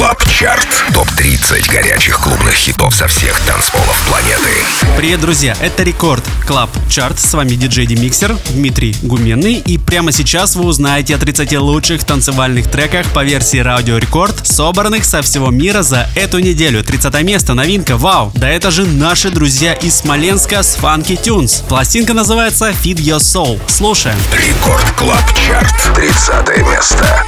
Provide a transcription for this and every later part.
Club Chart. Топ-30 горячих клубных хитов со всех танцполов планеты. Привет, друзья! Это Record Club Chart. С вами диджей DimixeR Дмитрий Гуменный. И прямо сейчас вы узнаете о 30 лучших танцевальных треках по версии Радио Рекорд, собранных со всего мира за эту неделю. 30 место, новинка, вау! Да это же наши друзья из Смоленска с Funky Tunes. Пластинка называется Feed Your Soul. Слушаем. Record Club Chart. 30 место.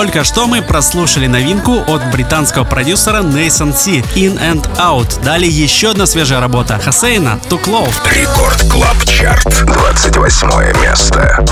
Только что мы прослушали новинку от британского продюсера Nathan C. In and Out. Далее еще одна свежая работа Хасейна Too Close. Record Club Chart. 28 место.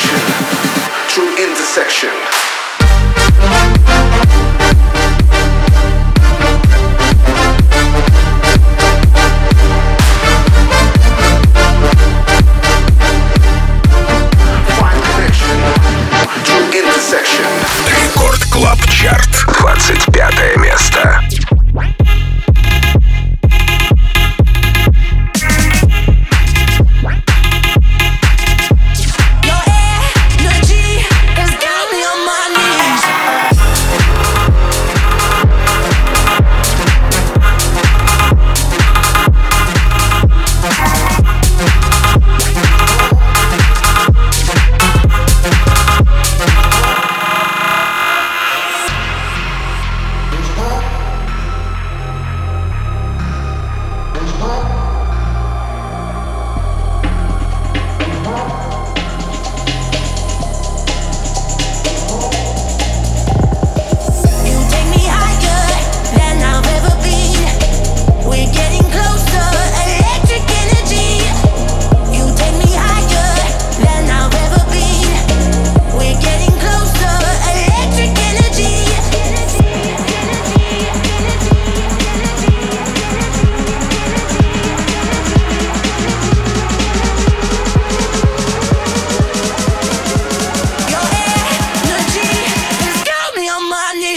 attention to intersection.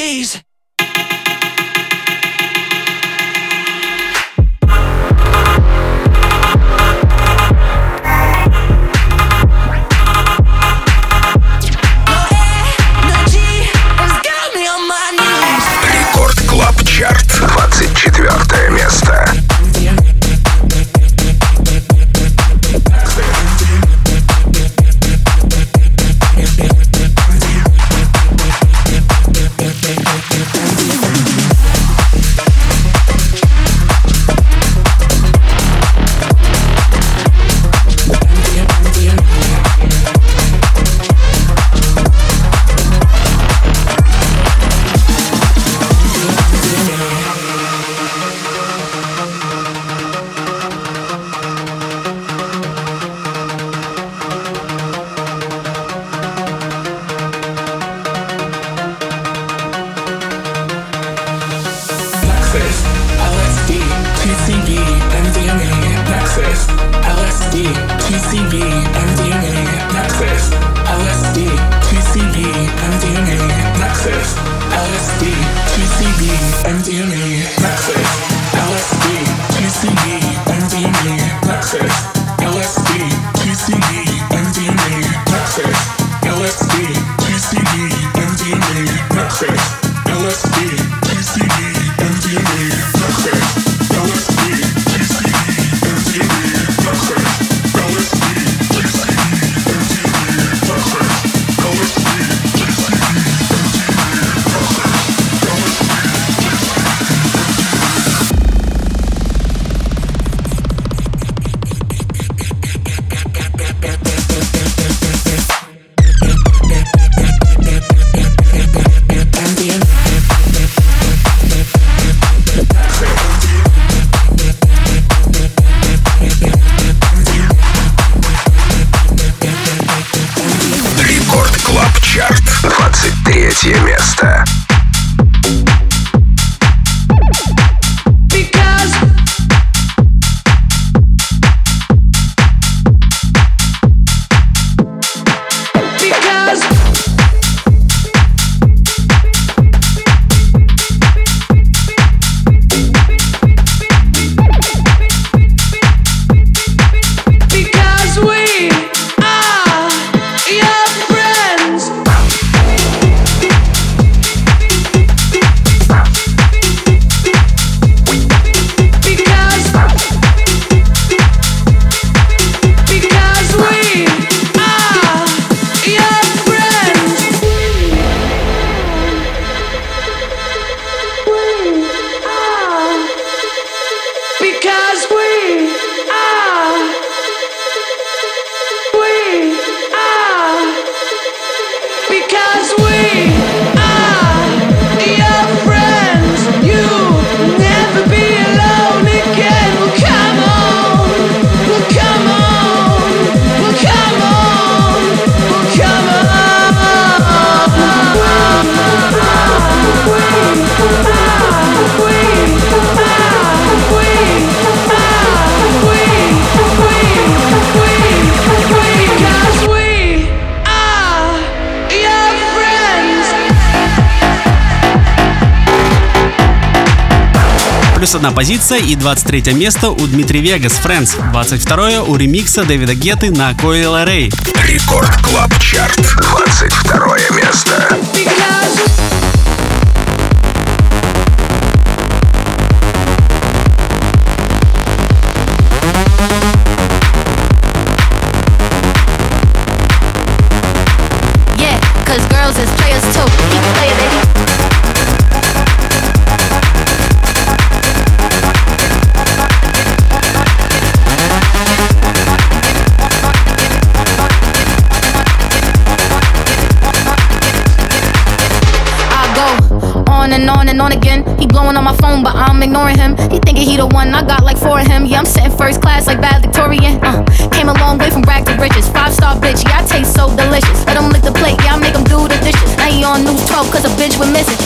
Please плюс одна позиция и 23 место у Dimitri Vegas Friends. 22 у ремикса Дэвида Гетты на Coi Leray. Record Club Chart. 22 место. Ignoring him. He thinking he the one, I got like four of him. Yeah, I'm sitting first class like bad Victorian. Uh, came a long way from rag to riches. Five star bitch, yeah, I taste so delicious. Let him lick the plate, yeah, I make him do the dishes. Now he on news 12 cause a bitch went missing.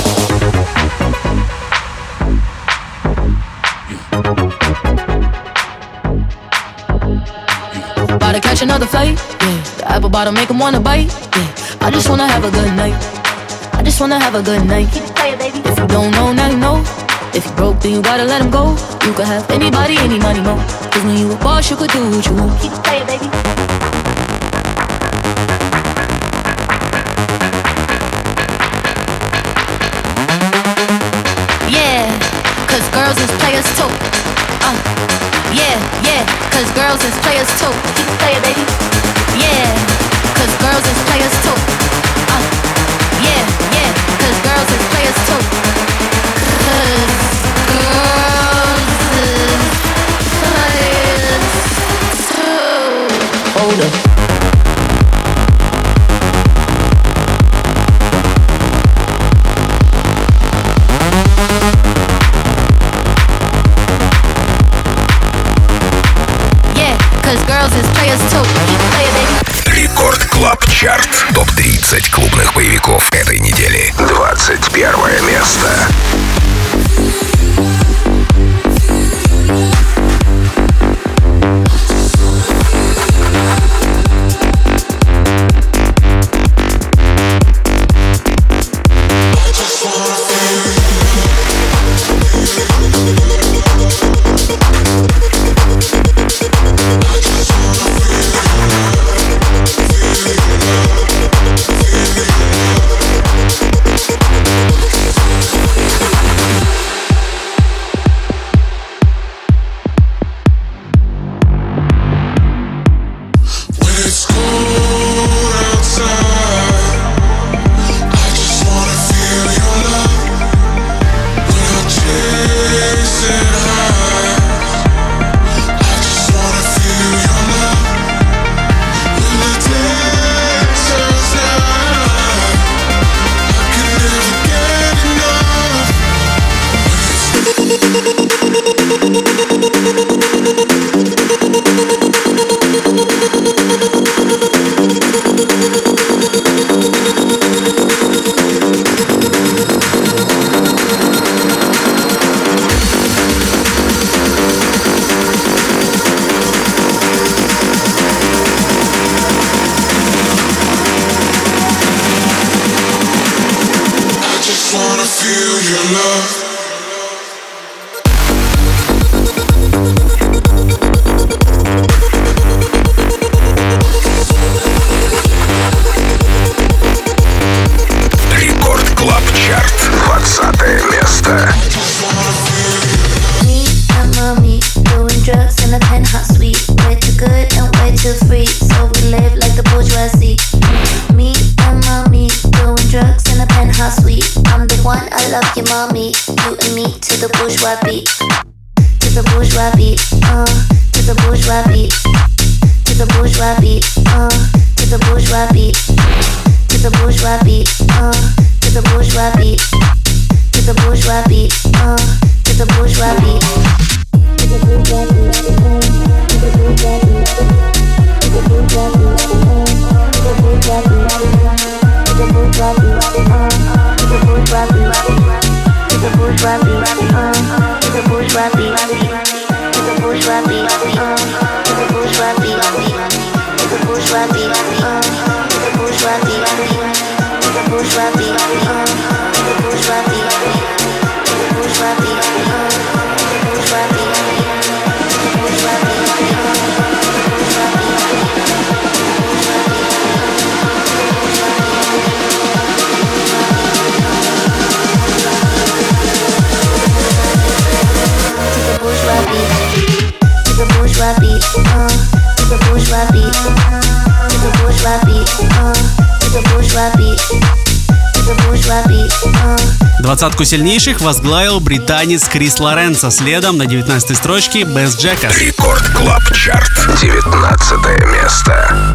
About to catch another flight, yeah. The apple bottom make him wanna bite, yeah. I just wanna have a good night. I just wanna have a good night. If you don't know, now you know. If you broke, then you gotta let him go. You could have anybody, any money, mo. Cause when you a boss, you could do what you want. Keep playing, baby. Yeah, cause girls is players too. Uh, yeah, yeah, cause girls is players too. Keep playing, baby. bourgeois beat, to the bourgeois beat, uh, to the bourgeois beat. Двадцатку сильнейших возглавил британец Chris Lorenzo, следом на 19 строчке Без Джека. Record Club Chart, 19 место.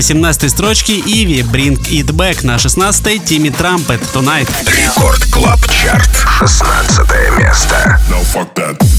На 17 строчке Иви Bring It Back. На 16 Timmy Trumpet Tonight. Record Club Chart. 16 место. No, fuck that.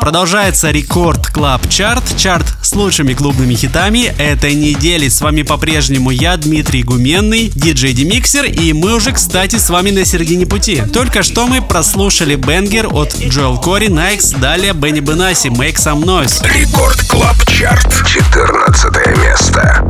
Продолжается Record Club Chart, чарт с лучшими клубными хитами этой недели. С вами по-прежнему я, Дмитрий Гуменный, диджей DimixeR, и мы уже, кстати, с вами на середине пути. Только что мы прослушали banger от Joel Corry, Найкс, далее Benny Benassi, Make Some Noise. Record Club Chart, 14 место.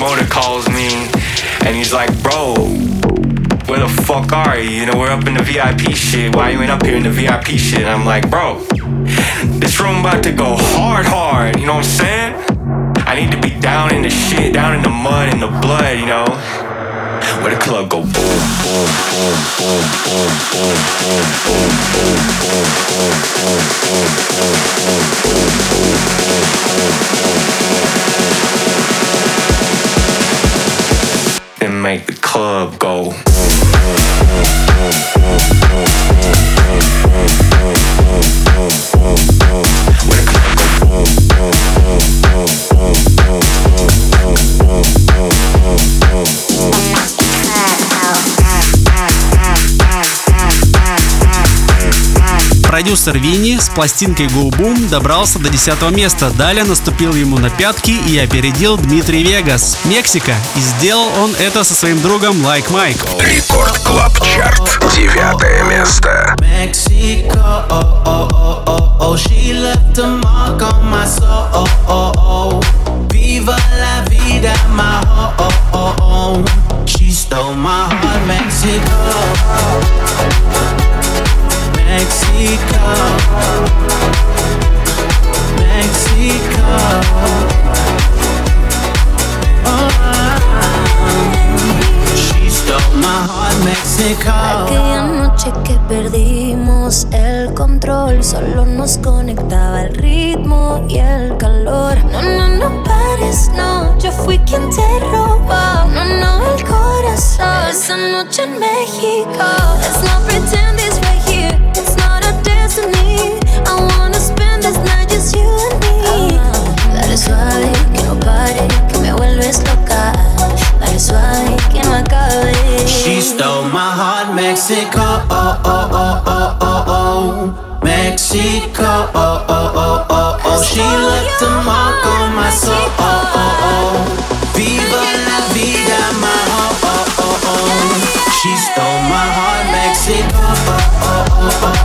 Promoter calls me, and he's like, "Bro, where the fuck are you? You know, we're up in the VIP shit. Why you ain't up here in the VIP shit?" And I'm like, "Bro, this room about to go hard, hard. You know what I'm saying? I need to be down in the shit, down in the mud, in the blood. You know." Where the club go boom, boom, boom, boom, boom, boom, boom, boom, boom, boom, boom, boom, boom, boom, boom, boom, boom, boom, boom. Then make the club go. Продюсер Винни с пластинкой Go Boom добрался до 10 места. Далее наступил ему на пятки и опередил Dimitri Vegas. Мексика. И сделал он это со своим другом Like Mike. Record Club Chart. Девятое место. Mexico, oh, oh, oh, oh, oh. She left a mark on my soul. Oh, oh, oh. Viva la vida, my. She stole my heart, Mexico. Mexico. Oh, Mexico. Aquella noche que perdimos el control, solo nos conectaba el ritmo y el calor. No, no, no pares, no, yo fui quien te robó. No, no, el corazón. Esa noche en México, let's not pretend it's She stole my heart, Mexico. Oh oh oh oh oh oh Mexico Oh oh oh oh oh She looked to Monk Oh oh oh Viva la vida my oh oh oh oh She stole my heart Mexico oh oh, oh, oh,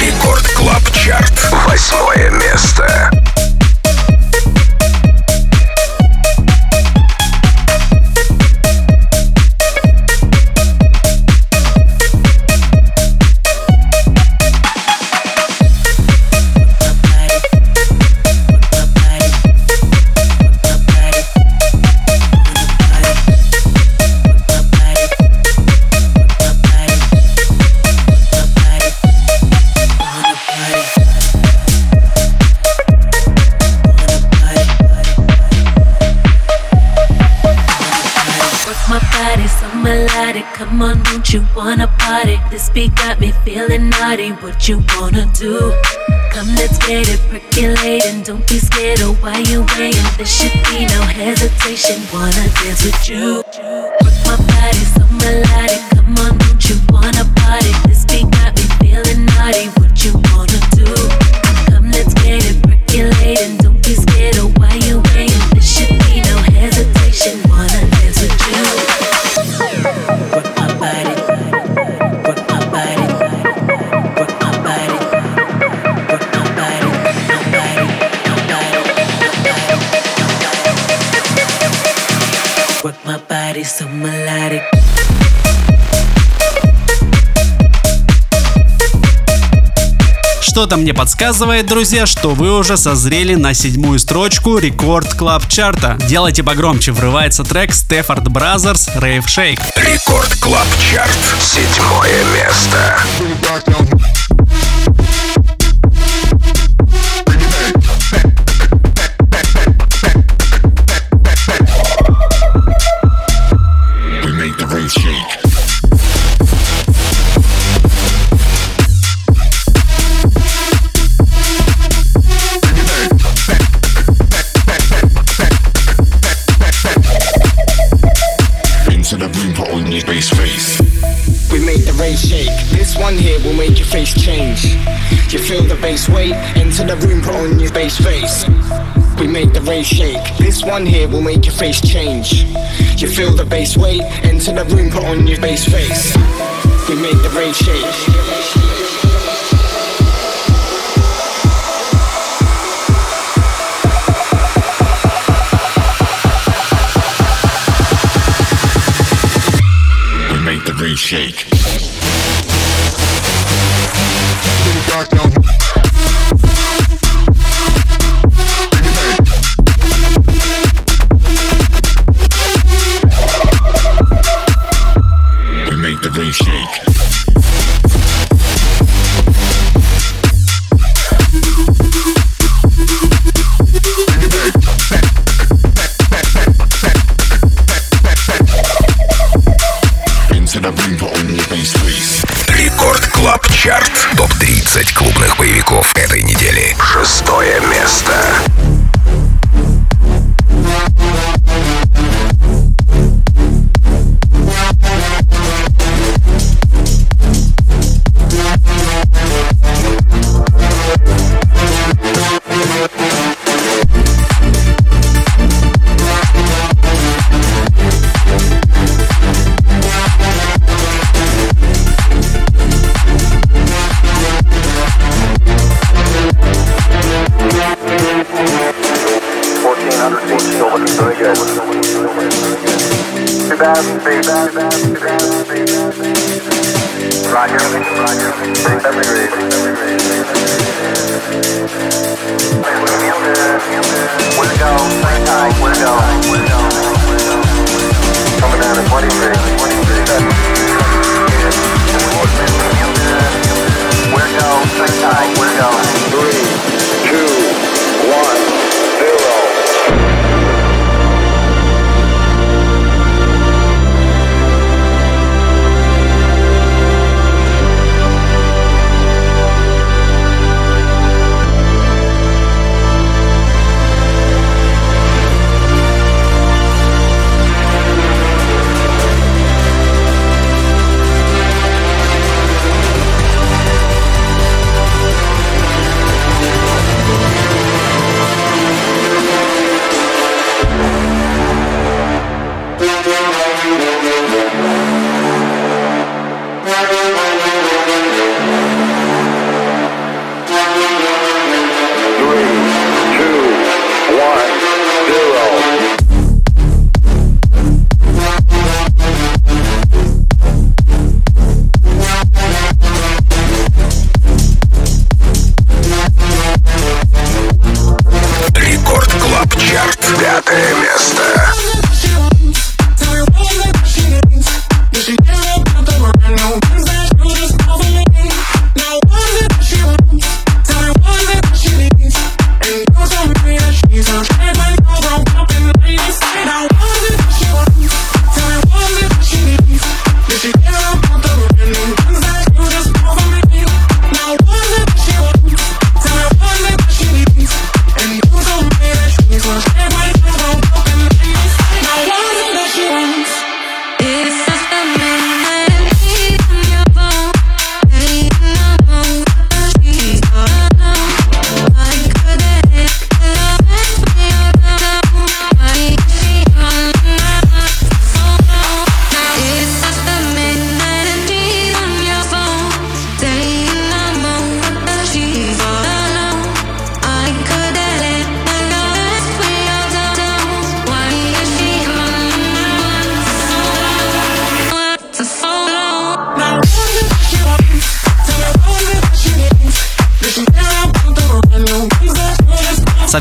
Рекорд Клаб Чарт. Восьмое место. Come you wanna party? This beat got me feeling naughty. What you wanna do? Come, let's get it percolating. Don't be scared of why you waiting. There should be no hesitation. Wanna dance with you? Work my body so melodic. Что-то мне подсказывает, друзья, что вы уже созрели на седьмую строчку Record Club Chart а. Делайте погромче, врывается трек Stafford Brothers Rave Shake. Record Club Chart. Седьмое место. Put on your bass face. We make the rave shake. This one here will make your face change. You feel the bass weight, enter the room, put on your bass face. We make the rave shake. We make the race shake. We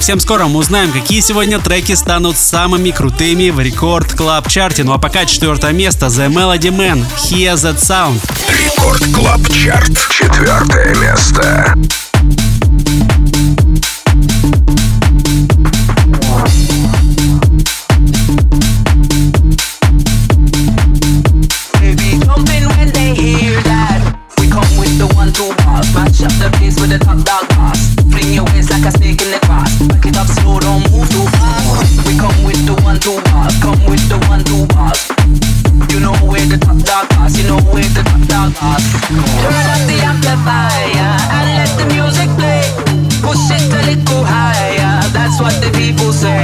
Совсем скоро мы узнаем, какие сегодня треки станут самыми крутыми в Record Club Chart е. Ну а пока четвертое место The Melody Man, Hear That Sound. Record Club Chart, четвертое место. 100%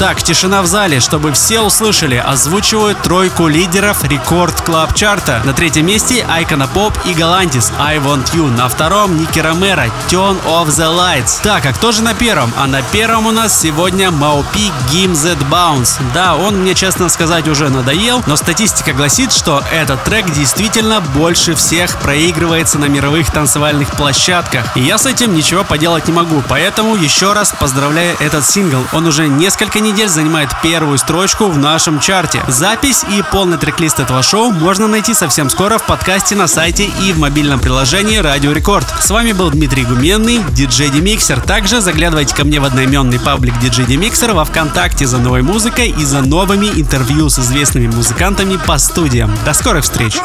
Так, тишина в зале, чтобы все услышали. Озвучивают тройку лидеров Record Club Chart а. На третьем месте Icona Pop и Galantis I Want You. На втором Nicky Romero Turn Off the Lights. Так, а кто же на первом? А на первом у нас сегодня Mau P Gimme That Bounce. Да, он мне, честно сказать, уже надоел, но статистика гласит, что этот трек действительно больше всех проигрывается на мировых танцевальных площадках. И я с этим ничего поделать не могу, поэтому еще раз поздравляю этот сингл. Он уже несколько недель недель занимает первую строчку в нашем чарте. Запись и полный трек-лист этого шоу можно найти совсем скоро в подкасте на сайте и в мобильном приложении Радио Рекорд. С вами был Дмитрий Гуменный, диджей DimixeR. Также заглядывайте ко мне в одноименный паблик диджей DimixeR во Вконтакте за новой музыкой и за новыми интервью с известными музыкантами по студиям. До скорых встреч!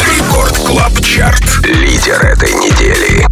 Record Club Chart. Лидер этой недели.